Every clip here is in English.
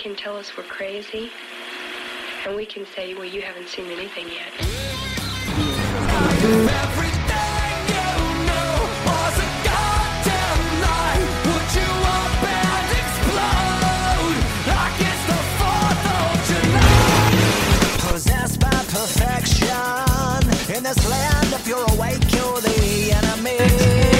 Can tell us we're crazy and we can say well you haven't seen anything yet this land. If you're awake, you're the enemy.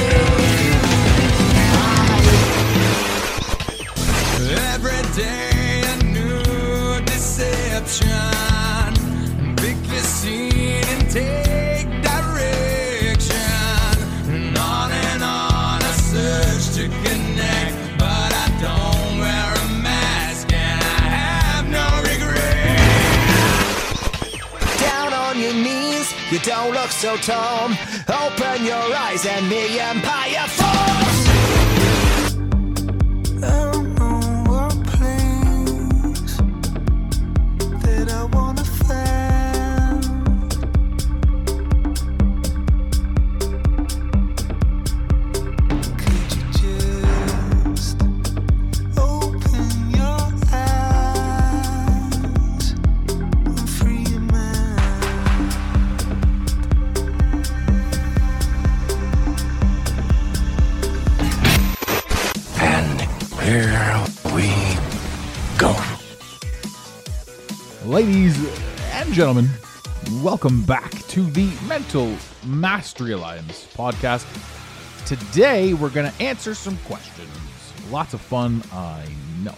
So Tom, Open your eyes and the empire falls. Ladies and gentlemen, welcome back to the Mental Mastery Alliance podcast. Today, we're going to answer some questions. Lots of fun, I know.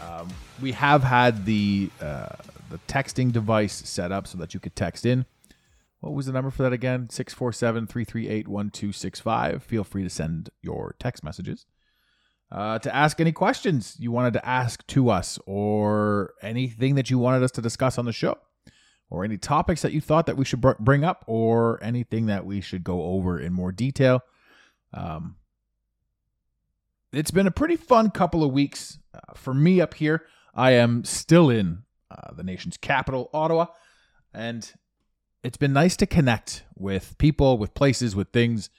Um, we have had the uh, the texting device set up so that you could text in. What was the number for that again? 647 338 1265. Feel free to send your text messages uh, to ask any questions you wanted to ask to us or anything that you wanted us to discuss on the show or any topics that you thought that we should br- bring up or anything that we should go over in more detail. Um, it's been a pretty fun couple of weeks. Uh, for me up here i am still in uh, the nation's capital ottawa and it's been nice to connect with people with places with things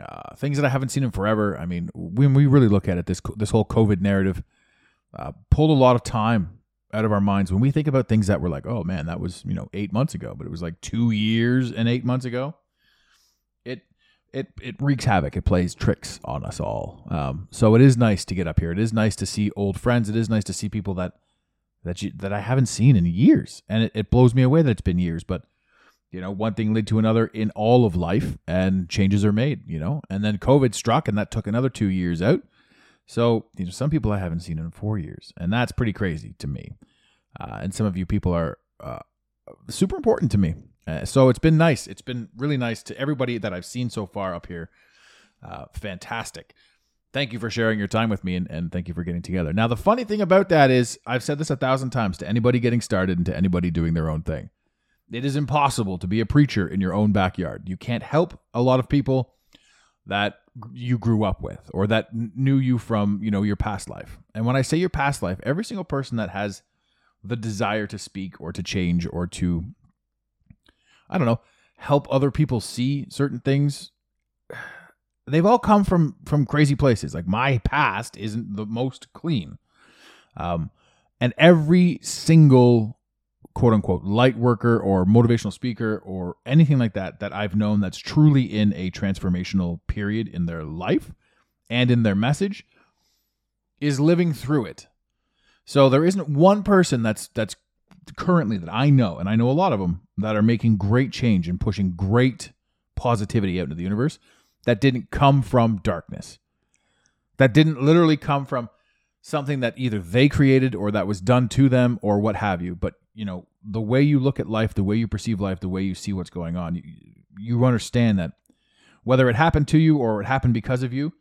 uh, things that I haven't seen in forever. I mean, when we really look at it, this this whole COVID narrative uh, pulled a lot of time out of our minds when we think about things that were like, oh man, that was you know eight months ago, but it was like two years and eight months ago. It it it wreaks havoc. It plays tricks on us all. Um, so it is nice to get up here. It is nice to see old friends. It is nice to see people that that you that I haven't seen in years, and it, it blows me away that it's been years, but you know one thing led to another in all of life and changes are made you know? And then covid struck and that took another two years out. So you know some people i haven't seen in four years and that's pretty crazy to me. Uh, and some of you people are uh, super important to me. Uh, so it's been nice. It's been really nice to everybody that i've seen so far up here. Uh, fantastic. Thank you for sharing your time with me and, and thank you for getting together. Now the funny thing about that is i've said this a thousand times to anybody getting started and to anybody doing their own thing it is impossible to be a preacher in your own backyard. You can't help a lot of people that you grew up with or that knew you from, you know, your past life. And when I say your past life, every single person that has the desire to speak or to change or to I don't know, help other people see certain things, they've all come from from crazy places. Like my past isn't the most clean. Um and every single quote unquote light worker or motivational speaker or anything like that that I've known that's truly in a transformational period in their life and in their message is living through it. So there isn't one person that's that's currently that I know and I know a lot of them that are making great change and pushing great positivity out into the universe that didn't come from darkness. That didn't literally come from something that either they created or that was done to them or what have you. But you know, the way you look at life, the way you perceive life, the way you see what's going on, you, you understand that whether it happened to you or it happened because of you,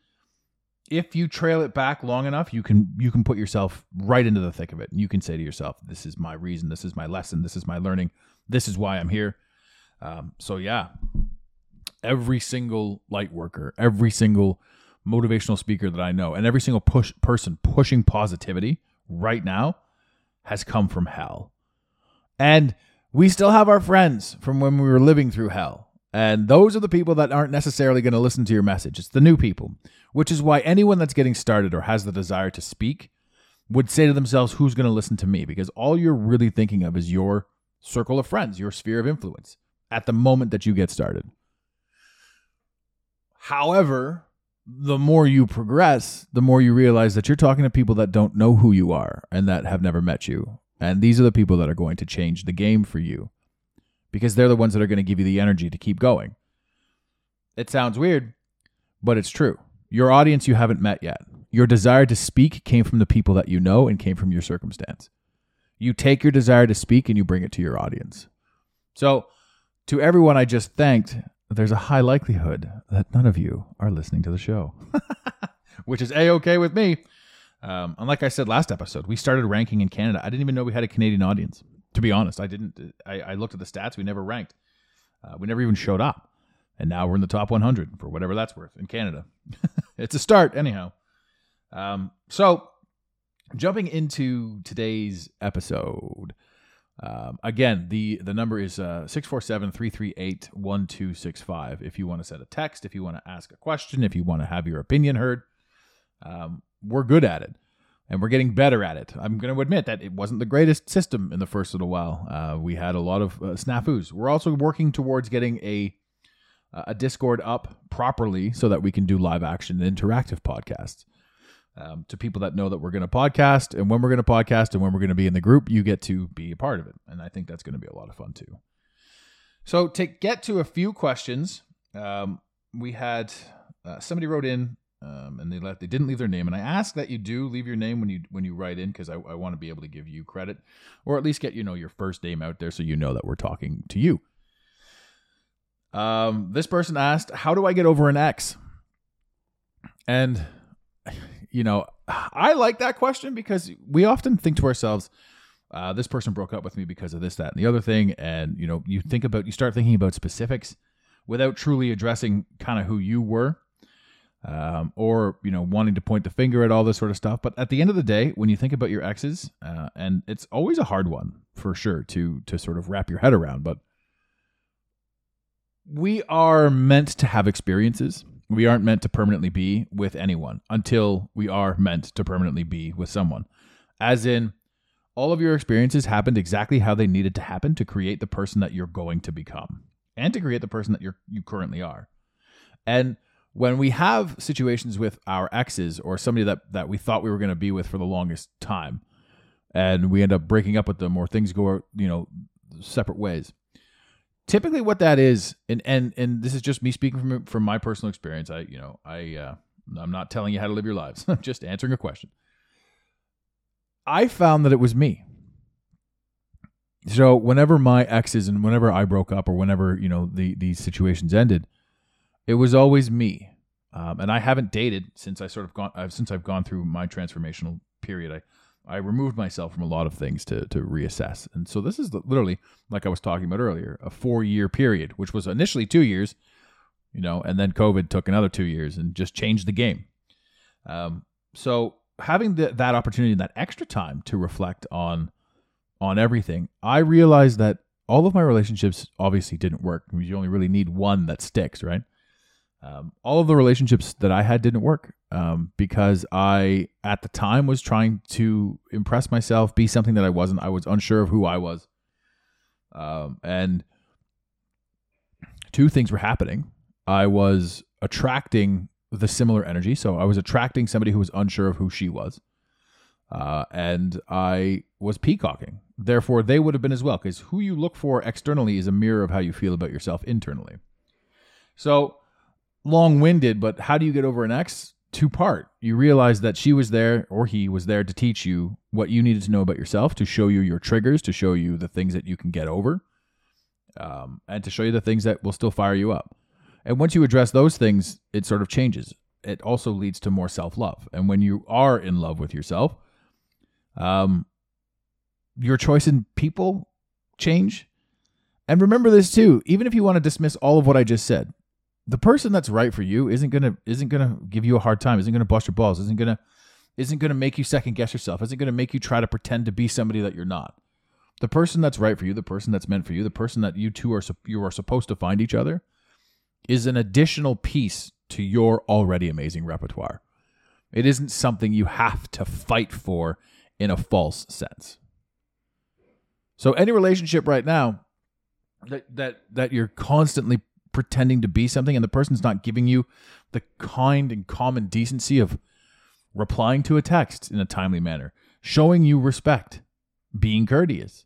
if you trail it back long enough, you can you can put yourself right into the thick of it. And you can say to yourself, "This is my reason. This is my lesson. This is my learning. This is why I'm here." Um, so yeah, every single light worker, every single motivational speaker that I know, and every single push person pushing positivity right now has come from hell. And we still have our friends from when we were living through hell. And those are the people that aren't necessarily going to listen to your message. It's the new people, which is why anyone that's getting started or has the desire to speak would say to themselves, Who's going to listen to me? Because all you're really thinking of is your circle of friends, your sphere of influence at the moment that you get started. However, the more you progress, the more you realize that you're talking to people that don't know who you are and that have never met you. And these are the people that are going to change the game for you because they're the ones that are going to give you the energy to keep going. It sounds weird, but it's true. Your audience you haven't met yet. Your desire to speak came from the people that you know and came from your circumstance. You take your desire to speak and you bring it to your audience. So, to everyone I just thanked, there's a high likelihood that none of you are listening to the show, which is a okay with me. Um, and like I said last episode, we started ranking in Canada. I didn't even know we had a Canadian audience. To be honest, I didn't. I, I looked at the stats. We never ranked. Uh, we never even showed up, and now we're in the top 100 for whatever that's worth in Canada. it's a start, anyhow. Um, so, jumping into today's episode. Um, again, the the number is uh, 647-338-1265 if you want to send a text, if you want to ask a question, if you want to have your opinion heard. Um, we're good at it and we're getting better at it. I'm going to admit that it wasn't the greatest system in the first little while. Uh, we had a lot of uh, snafus. We're also working towards getting a a Discord up properly so that we can do live action and interactive podcasts. Um, to people that know that we're going to podcast and when we're going to podcast and when we're going to be in the group, you get to be a part of it. And I think that's going to be a lot of fun too. So, to get to a few questions, um, we had uh, somebody wrote in um, and they let they didn't leave their name. And I ask that you do leave your name when you when you write in because I, I want to be able to give you credit or at least get you know your first name out there so you know that we're talking to you. Um, this person asked, "How do I get over an ex?" And you know, I like that question because we often think to ourselves, uh, this person broke up with me because of this, that, and the other thing. And, you know, you think about, you start thinking about specifics without truly addressing kind of who you were um, or, you know, wanting to point the finger at all this sort of stuff. But at the end of the day, when you think about your exes, uh, and it's always a hard one for sure to, to sort of wrap your head around, but we are meant to have experiences we aren't meant to permanently be with anyone until we are meant to permanently be with someone. As in, all of your experiences happened exactly how they needed to happen to create the person that you're going to become and to create the person that you're you currently are. And when we have situations with our exes or somebody that that we thought we were going to be with for the longest time and we end up breaking up with them or things go you know separate ways typically what that is and and and this is just me speaking from from my personal experience i you know i uh, i'm not telling you how to live your lives i'm just answering a question. I found that it was me. So whenever my exes and whenever i broke up or whenever you know the these situations ended it was always me um, and i haven't dated since i sort of gone uh, since i've gone through my transformational period i I removed myself from a lot of things to to reassess. And so this is literally like I was talking about earlier, a 4-year period, which was initially 2 years, you know, and then COVID took another 2 years and just changed the game. Um, so having the, that opportunity, and that extra time to reflect on on everything, I realized that all of my relationships obviously didn't work. Because you only really need one that sticks, right? Um, all of the relationships that I had didn't work um, because I, at the time, was trying to impress myself, be something that I wasn't. I was unsure of who I was. Um, and two things were happening. I was attracting the similar energy. So I was attracting somebody who was unsure of who she was. Uh, and I was peacocking. Therefore, they would have been as well, because who you look for externally is a mirror of how you feel about yourself internally. So long winded, but how do you get over an ex? Two part. You realize that she was there or he was there to teach you what you needed to know about yourself, to show you your triggers, to show you the things that you can get over, um, and to show you the things that will still fire you up. And once you address those things, it sort of changes. it also leads to more self love. And when you are in love with yourself, um, your choice in people change. And remember this too, even if you want to dismiss all of what I just said, the person that's right for you isn't gonna isn't gonna give you a hard time, isn't gonna bust your balls, isn't gonna isn't gonna make you second guess yourself, isn't gonna make you try to pretend to be somebody that you're not. The person that's right for you, the person that's meant for you, the person that you two are you are supposed to find each other, is an additional piece to your already amazing repertoire. It isn't something you have to fight for in a false sense. So any relationship right now that that that you're constantly pretending to be something and the person's not giving you the kind and common decency of replying to a text in a timely manner, showing you respect, being courteous.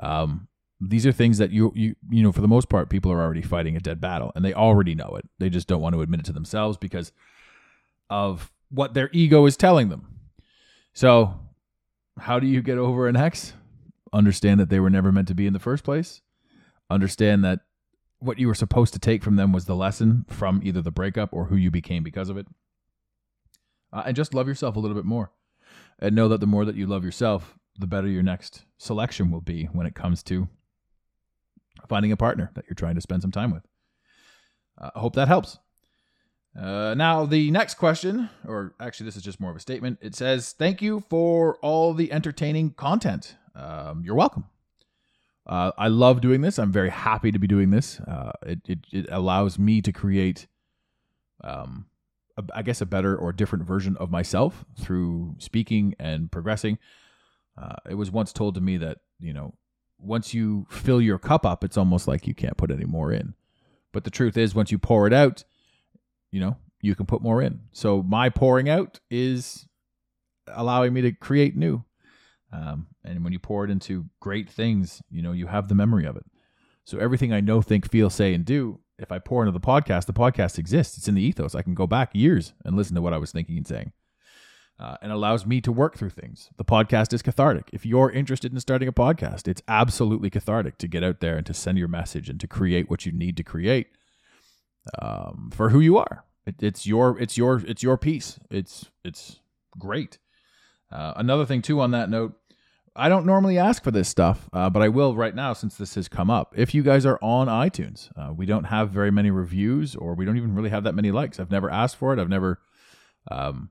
Um, these are things that you you you know for the most part people are already fighting a dead battle and they already know it. They just don't want to admit it to themselves because of what their ego is telling them. So, how do you get over an ex? Understand that they were never meant to be in the first place. Understand that what you were supposed to take from them was the lesson from either the breakup or who you became because of it. Uh, and just love yourself a little bit more. And know that the more that you love yourself, the better your next selection will be when it comes to finding a partner that you're trying to spend some time with. Uh, I hope that helps. Uh, now, the next question, or actually, this is just more of a statement. It says, Thank you for all the entertaining content. Um, you're welcome. Uh, I love doing this. I'm very happy to be doing this. Uh, it, it, it allows me to create, um, a, I guess, a better or different version of myself through speaking and progressing. Uh, it was once told to me that, you know, once you fill your cup up, it's almost like you can't put any more in. But the truth is, once you pour it out, you know, you can put more in. So my pouring out is allowing me to create new. Um, and when you pour it into great things, you know, you have the memory of it. So everything I know, think, feel, say, and do, if I pour into the podcast, the podcast exists. It's in the ethos. I can go back years and listen to what I was thinking and saying. Uh, and allows me to work through things. The podcast is cathartic. If you're interested in starting a podcast, it's absolutely cathartic to get out there and to send your message and to create what you need to create um, for who you are. It, it's your it's your it's your piece. It's it's great. Uh, another thing too on that note, I don't normally ask for this stuff, uh, but I will right now since this has come up. If you guys are on iTunes, uh, we don't have very many reviews, or we don't even really have that many likes. I've never asked for it. I've never um,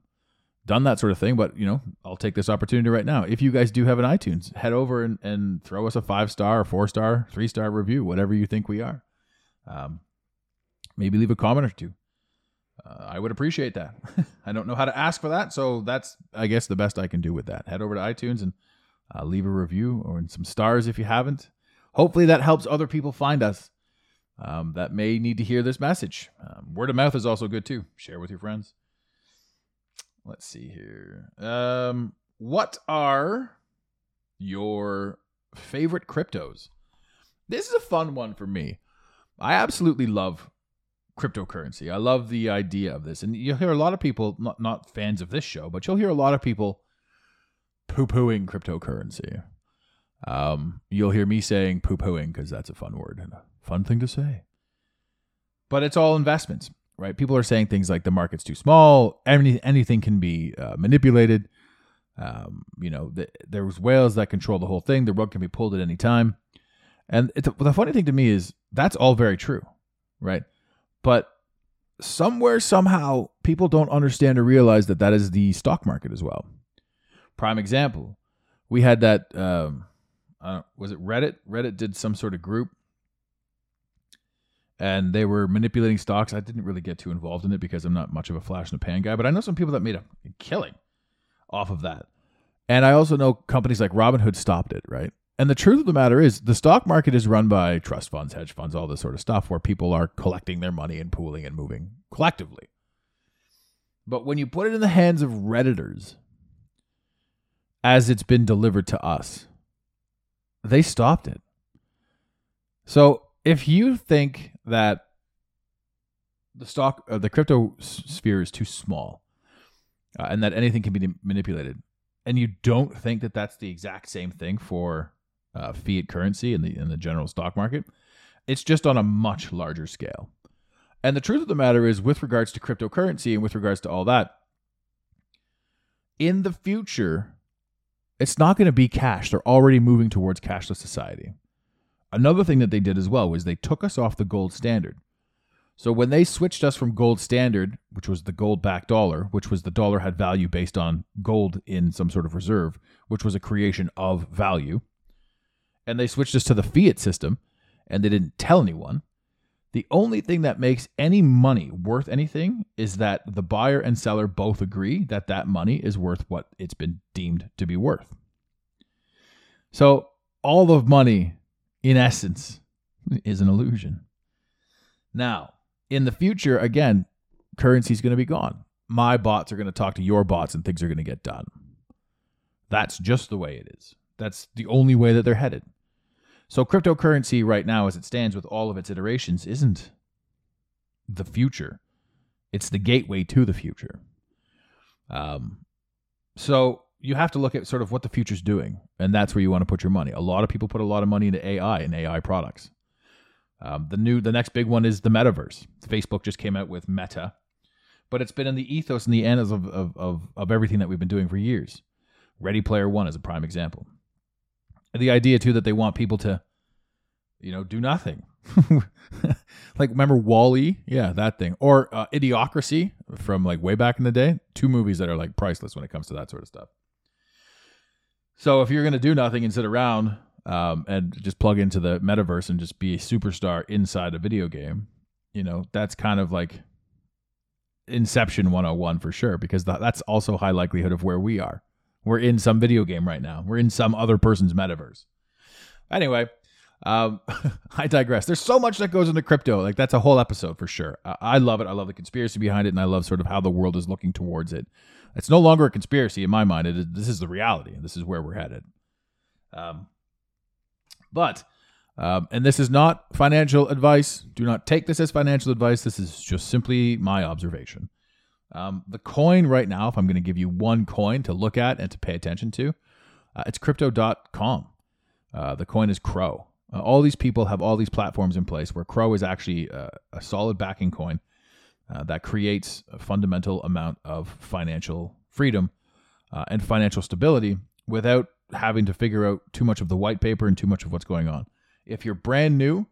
done that sort of thing, but you know, I'll take this opportunity right now. If you guys do have an iTunes, head over and, and throw us a five star, four star, three star review, whatever you think we are. Um, maybe leave a comment or two. Uh, I would appreciate that. I don't know how to ask for that, so that's I guess the best I can do with that. Head over to iTunes and uh, leave a review or some stars if you haven't. Hopefully that helps other people find us um, that may need to hear this message. Um, word of mouth is also good too. Share with your friends. Let's see here. Um, what are your favorite cryptos? This is a fun one for me. I absolutely love cryptocurrency. I love the idea of this. And you'll hear a lot of people, not, not fans of this show, but you'll hear a lot of people poo pooing cryptocurrency. Um, you'll hear me saying poo pooing because that's a fun word and a fun thing to say. But it's all investments, right? People are saying things like the market's too small, any, anything can be uh, manipulated. Um, you know, the, there's whales that control the whole thing. The rug can be pulled at any time. And the funny thing to me is that's all very true, right? But somewhere, somehow, people don't understand or realize that that is the stock market as well. Prime example, we had that. Um, uh, was it Reddit? Reddit did some sort of group, and they were manipulating stocks. I didn't really get too involved in it because I'm not much of a flash in the pan guy, but I know some people that made a killing off of that. And I also know companies like Robinhood stopped it, right? And the truth of the matter is, the stock market is run by trust funds, hedge funds, all this sort of stuff, where people are collecting their money and pooling and moving collectively. But when you put it in the hands of Redditors, as it's been delivered to us, they stopped it. So if you think that the stock, uh, the crypto sphere is too small, uh, and that anything can be manipulated, and you don't think that that's the exact same thing for uh, fiat currency in the in the general stock market, it's just on a much larger scale. And the truth of the matter is, with regards to cryptocurrency and with regards to all that, in the future, it's not going to be cash. They're already moving towards cashless society. Another thing that they did as well was they took us off the gold standard. So when they switched us from gold standard, which was the gold backed dollar, which was the dollar had value based on gold in some sort of reserve, which was a creation of value, and they switched us to the fiat system and they didn't tell anyone, the only thing that makes any money worth anything is that the buyer and seller both agree that that money is worth what it's been deemed to be worth. So all of money, in essence, is an illusion. Now, in the future, again, currency is going to be gone. My bots are going to talk to your bots and things are going to get done. That's just the way it is. That's the only way that they're headed. So cryptocurrency right now, as it stands with all of its iterations, isn't the future. It's the gateway to the future. Um, so you have to look at sort of what the future's doing, and that's where you want to put your money. A lot of people put a lot of money into AI and AI products. Um, the new, the next big one is the metaverse. Facebook just came out with Meta, but it's been in the ethos and the annals of, of, of, of everything that we've been doing for years. Ready Player One is a prime example the idea too that they want people to you know do nothing. Like remember WALL-E yeah that thing. Or uh, idiocracy from like way back in the day? Two movies that are like priceless when it comes to that sort of stuff. So if you're going to do nothing and sit around um, and just plug into the metaverse and just be a superstar inside a video game you know that's kind of like inception 101 for sure because th- that's also high likelihood of where we are we're in some video game right now. We're in some other person's metaverse. Anyway, um, I digress. There's so much that goes into crypto. Like that's a whole episode for sure. I, I love it. I love the conspiracy behind it, and I love sort of how the world is looking towards it. It's no longer a conspiracy in my mind. It is, this is the reality. And this is where we're headed. Um, but um, and this is not financial advice. Do not take this as financial advice. This is just simply my observation. Um, the coin right now, if I'm going to give you one coin to look at and to pay attention to, uh, it's crypto.com. Uh, the coin is CRO. Uh, all these people have all these platforms in place where CRO is actually uh, a solid backing coin uh, that creates a fundamental amount of financial freedom uh, and financial stability without having to figure out too much of the white paper and too much of what's going on. If you're brand new,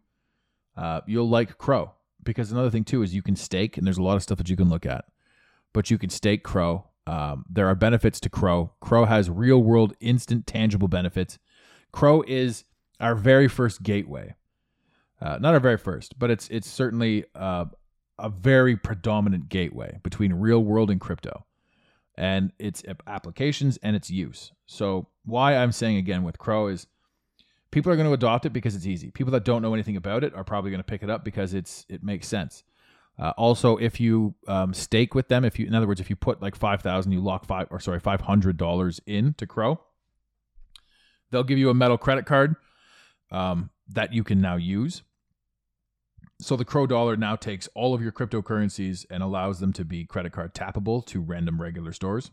you'll like CRO because another thing too is you can stake and there's a lot of stuff that you can look at but you can stake CRO. Um, there are benefits to CRO. CRO has real world, instant, tangible benefits. CRO is our very first gateway. Uh, not our very first, but it's it's certainly uh, a very predominant gateway between real world and crypto, and its applications and its use. So why I'm saying again with CRO is people are going to adopt it because it's easy. People that don't know anything about it are probably going to pick it up because it's it makes sense. Uh, also, if you um, stake with them, if you, in other words, if you put like five thousand, you lock five or sorry, five hundred dollars in to CRO, they'll give you a metal credit card um, that you can now use. So the CRO dollar now takes all of your cryptocurrencies and allows them to be credit card tappable to random regular stores.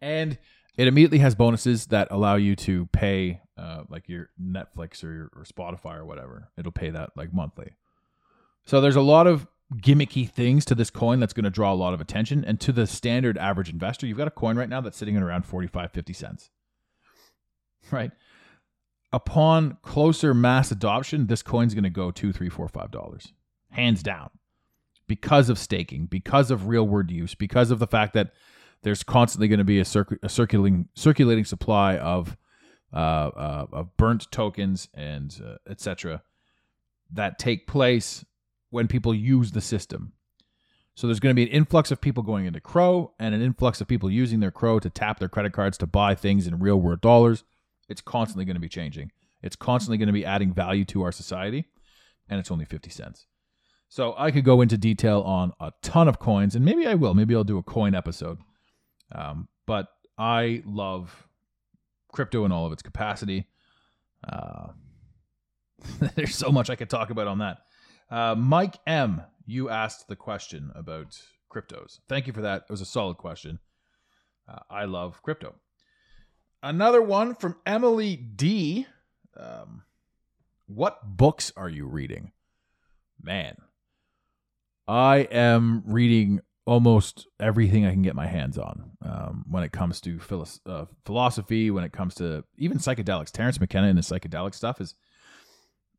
And it immediately has bonuses that allow you to pay uh, like your Netflix or, your, or Spotify or whatever. It'll pay that like monthly. So there's a lot of gimmicky things to this coin that's going to draw a lot of attention. And to the standard average investor, you've got a coin right now that's sitting at around 45, 50 cents. Right? Upon closer mass adoption, this coin's going to go two, three, four, five dollars. Hands down. Because of staking, because of real world use, because of the fact that there's constantly going to be a, circ- a circulating circulating supply of uh, uh, of burnt tokens and uh, etc. that take place when people use the system. So there's going to be an influx of people going into CRO and an influx of people using their CRO to tap their credit cards to buy things in real world dollars. It's constantly going to be changing. It's constantly going to be adding value to our society, and it's only 50 cents. So I could go into detail on a ton of coins, and maybe I will. Maybe I'll do a coin episode. Um, but I love crypto in all of its capacity. Uh, there's so much I could talk about on that. Uh, Mike M, you asked the question about cryptos. Thank you for that. It was a solid question. Uh, I love crypto. Another one from Emily D. Um, what books are you reading? man, I am reading almost everything I can get my hands on um, when it comes to uh, philosophy, when it comes to even psychedelics. Terence McKenna and the psychedelic stuff is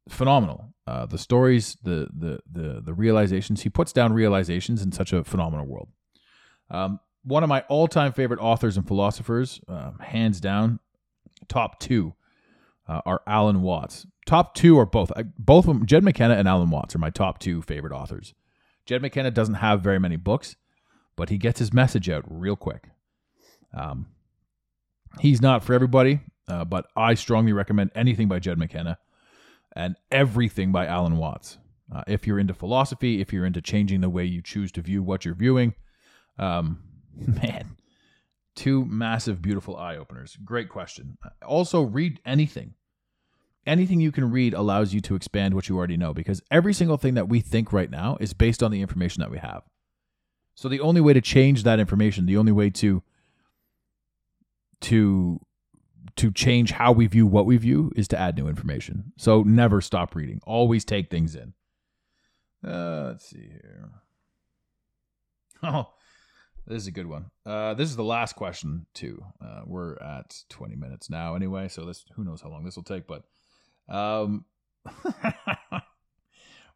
phenomenal. Uh, the stories, the the the the realizations he puts down realizations in such a phenomenal world. Um, one of my all-time favorite authors and philosophers, uh, hands down, top two, uh, are Alan Watts. Top two are both. I, both of them, Jed McKenna and Alan Watts are my top two favorite authors. Jed McKenna doesn't have very many books, but he gets his message out real quick. Um, he's not for everybody, uh, but I strongly recommend anything by Jed McKenna and everything by Alan Watts. Uh, if you're into philosophy, if you're into changing the way you choose to view what you're viewing, um, man, two massive, beautiful eye openers. Great question. Also, read anything. Anything you can read allows you to expand what you already know because every single thing that we think right now is based on the information that we have. So the only way to change that information, the only way to to to change how we view what we view is to add new information. So never stop reading. Always take things in. Uh, let's see here. Oh, this is a good one. Uh, this is the last question too. Uh, we're at 20 minutes now anyway, so this who knows how long this will take. But um,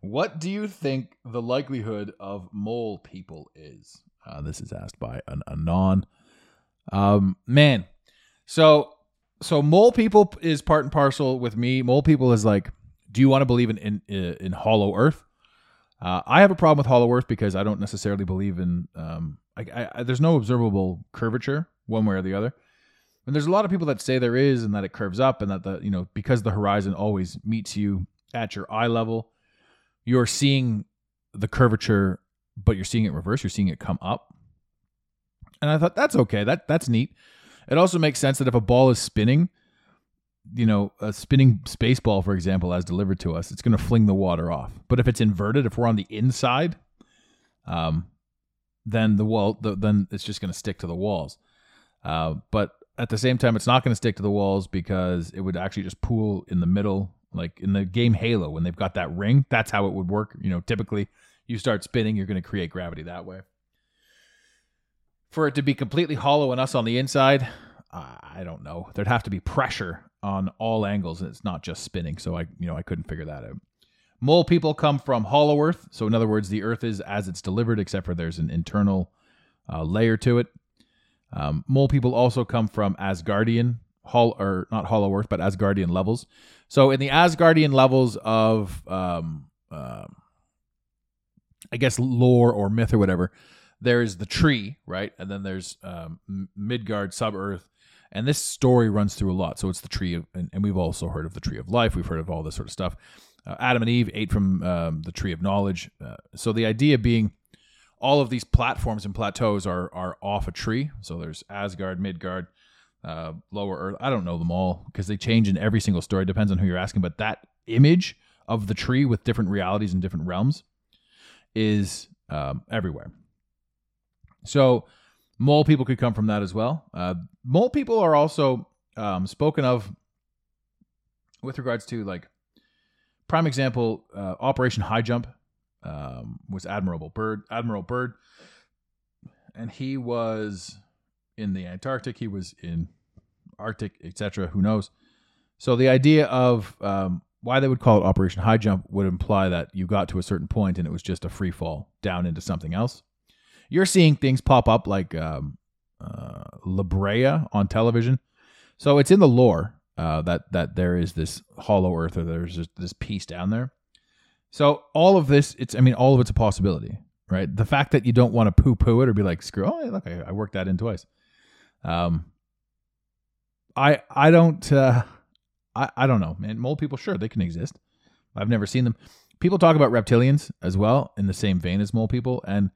what do you think the likelihood of mole people is? Uh, this is asked by an anon. Um, man, so so mole people is part and parcel with me. Mole people is like, do you want to believe in in, in hollow Earth? Uh, I have a problem with hollow Earth because I don't necessarily believe in. Um, I, I, there's no observable curvature one way or the other. And there's a lot of people that say there is, and that it curves up, and that the you know because the horizon always meets you at your eye level, you're seeing the curvature, but you're seeing it reverse. You're seeing it come up. And I thought that's okay. That that's neat. It also makes sense that if a ball is spinning, you know, a spinning space ball, for example, as delivered to us, it's going to fling the water off. But if it's inverted, if we're on the inside, um, then the wall, the, then it's just going to stick to the walls. Uh, but at the same time, it's not going to stick to the walls because it would actually just pool in the middle, like in the game Halo when they've got that ring. That's how it would work. You know, typically you start spinning, you're going to create gravity that way. For it to be completely hollow and us on the inside, I don't know. There'd have to be pressure on all angles, and it's not just spinning. So I, you know, I couldn't figure that out. Mole people come from hollow Earth, so in other words, the Earth is as it's delivered, except for there's an internal uh, layer to it. Um, mole people also come from Asgardian, hol- or not hollow Earth, but Asgardian levels. So in the Asgardian levels of, um, uh, I guess lore or myth or whatever, there's the tree, right, and then there's um, Midgard, sub Earth, and this story runs through a lot. So it's the tree of, and, and, we've also heard of the tree of life. We've heard of all this sort of stuff. Uh, Adam and Eve ate from um, the tree of knowledge. Uh, so the idea being, all of these platforms and plateaus are are off a tree. So there's Asgard, Midgard, uh, Lower Earth. I don't know them all because they change in every single story. Depends on who you're asking. But that image of the tree with different realities and different realms is um, everywhere. So mole people could come from that as well. Uh, mole people are also um, spoken of with regards to like prime example uh, Operation High Jump um, was Admiral Byrd. Admiral Byrd, and he was in the Antarctic. He was in Arctic, etc. Who knows? So the idea of um, why they would call it Operation High Jump would imply that you got to a certain point and it was just a free fall down into something else. You're seeing things pop up like um, uh, La Brea on television. So it's in the lore uh, that that there is this hollow Earth or there's this, this piece down there. So all of this, it's I mean, all of it's a possibility, right? The fact that you don't want to poo poo it or be like, screw, oh look, I, I worked that in twice. Um, I I don't uh, I I don't know, man. Mole people, sure, they can exist. I've never seen them. People talk about reptilians as well in the same vein as mole people, and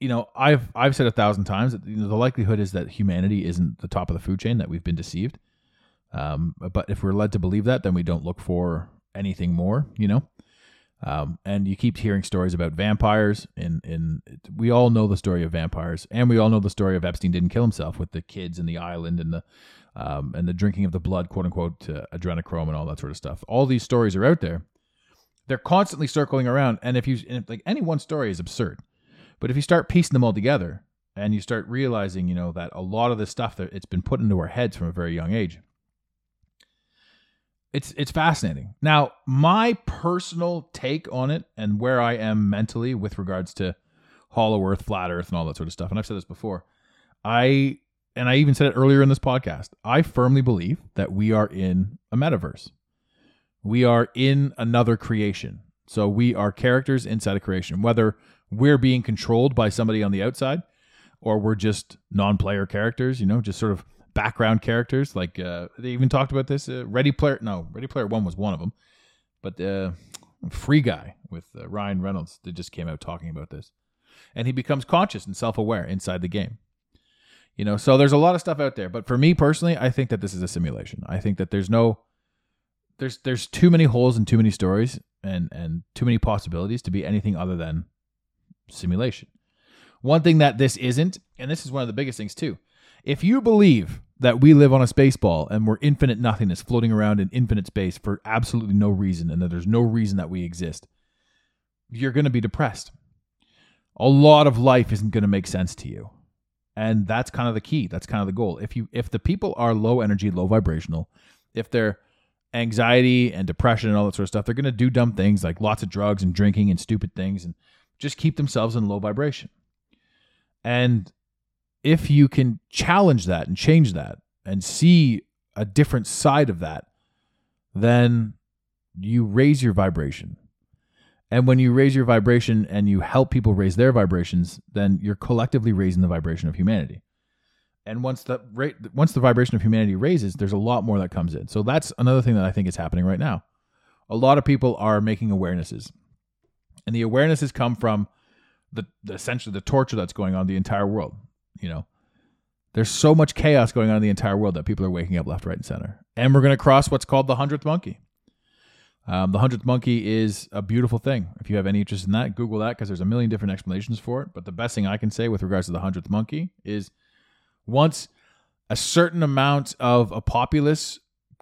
you know, I've I've said a thousand times that you know, the likelihood is that humanity isn't the top of the food chain, that we've been deceived. Um, but if we're led to believe that, then we don't look for anything more, you know. Um, and you keep hearing stories about vampires. In in we all know the story of vampires, and we all know the story of Epstein didn't kill himself with the kids in the island and the um, and the drinking of the blood, quote unquote, uh, adrenochrome and all that sort of stuff. All these stories are out there. they're constantly circling around. And if you and if, like any one story is absurd, but if you start piecing them all together and you start realizing, you know, that a lot of this stuff that it's been put into our heads from a very young age, it's it's fascinating. Now, my personal take on it and where I am mentally with regards to Hollow Earth, Flat Earth, and all that sort of stuff, and I've said this before, I and I even said it earlier in this podcast. I firmly believe that we are in a metaverse. We are in another creation. So we are characters inside a creation, whether we're being controlled by somebody on the outside or we're just non-player characters, you know, just sort of background characters. Like uh, they even talked about this. Uh, Ready Player, no, Ready Player One was one of them, but uh, Free Guy with uh, Ryan Reynolds that just came out talking about this, and he becomes conscious and self-aware inside the game. You know, so there's a lot of stuff out there, but for me personally, I think that this is a simulation. I think that there's no, there's there's too many holes and too many stories and and too many possibilities to be anything other than simulation. One thing that this isn't, and this is one of the biggest things too, if you believe that we live on a space ball and we're infinite nothingness floating around in infinite space for absolutely no reason and that there's no reason that we exist, you're going to be depressed. A lot of life isn't going to make sense to you. And that's kind of the key. That's kind of the goal. If you if the people are low energy, low vibrational, if they're anxiety and depression and all that sort of stuff, they're going to do dumb things like lots of drugs and drinking and stupid things and just keep themselves in low vibration. And if you can challenge that and change that and see a different side of that, then you raise your vibration. And when you raise your vibration and you help people raise their vibrations, then you're collectively raising the vibration of humanity. And once the rate, once the vibration of humanity raises, there's a lot more that comes in. So that's another thing that I think is happening right now. A lot of people are making awarenesses, and the awareness has come from the, the essentially the torture that's going on the entire world. You know, there's so much chaos going on in the entire world that people are waking up left, right, and center. And we're going to cross what's called the hundredth monkey. Um, the hundredth monkey is a beautiful thing. If you have any interest in that, Google that because there's a million different explanations for it. But the best thing I can say with regards to the hundredth monkey is once a certain amount of a populace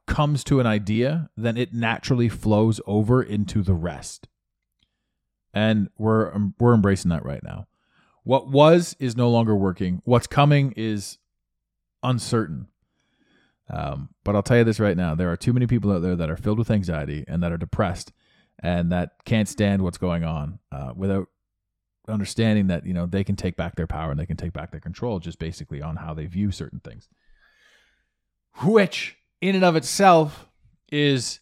comes to an idea, then it naturally flows over into the rest. And we're um, we're embracing that right now. What was is no longer working. What's coming is uncertain. Um, but I'll tell you this right now: there are too many people out there that are filled with anxiety and that are depressed and that can't stand what's going on uh, without understanding that you know they can take back their power and they can take back their control just basically on how they view certain things which in and of itself is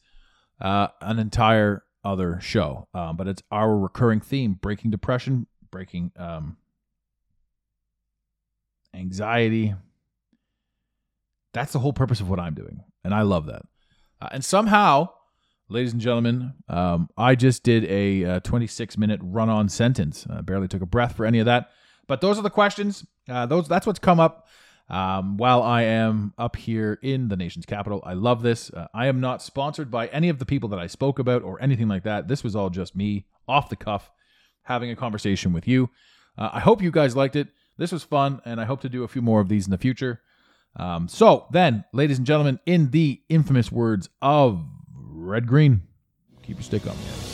uh, an entire other show um, but it's our recurring theme breaking depression breaking um, anxiety that's the whole purpose of what i'm doing and i love that uh, and somehow ladies and gentlemen, um, I just did a uh, 26 minute run on sentence. I barely took a breath for any of that. But those are the questions. Uh, those That's what's come up um, while I am up here in the nation's capital. I love this. Uh, I am not sponsored by any of the people that I spoke about or anything like that. This was all just me off the cuff having a conversation with you. Uh, I hope you guys liked it. This was fun, and I hope to do a few more of these in the future. Um, so, then, ladies and gentlemen, in the infamous words of Red Green. Keep your stick up, man.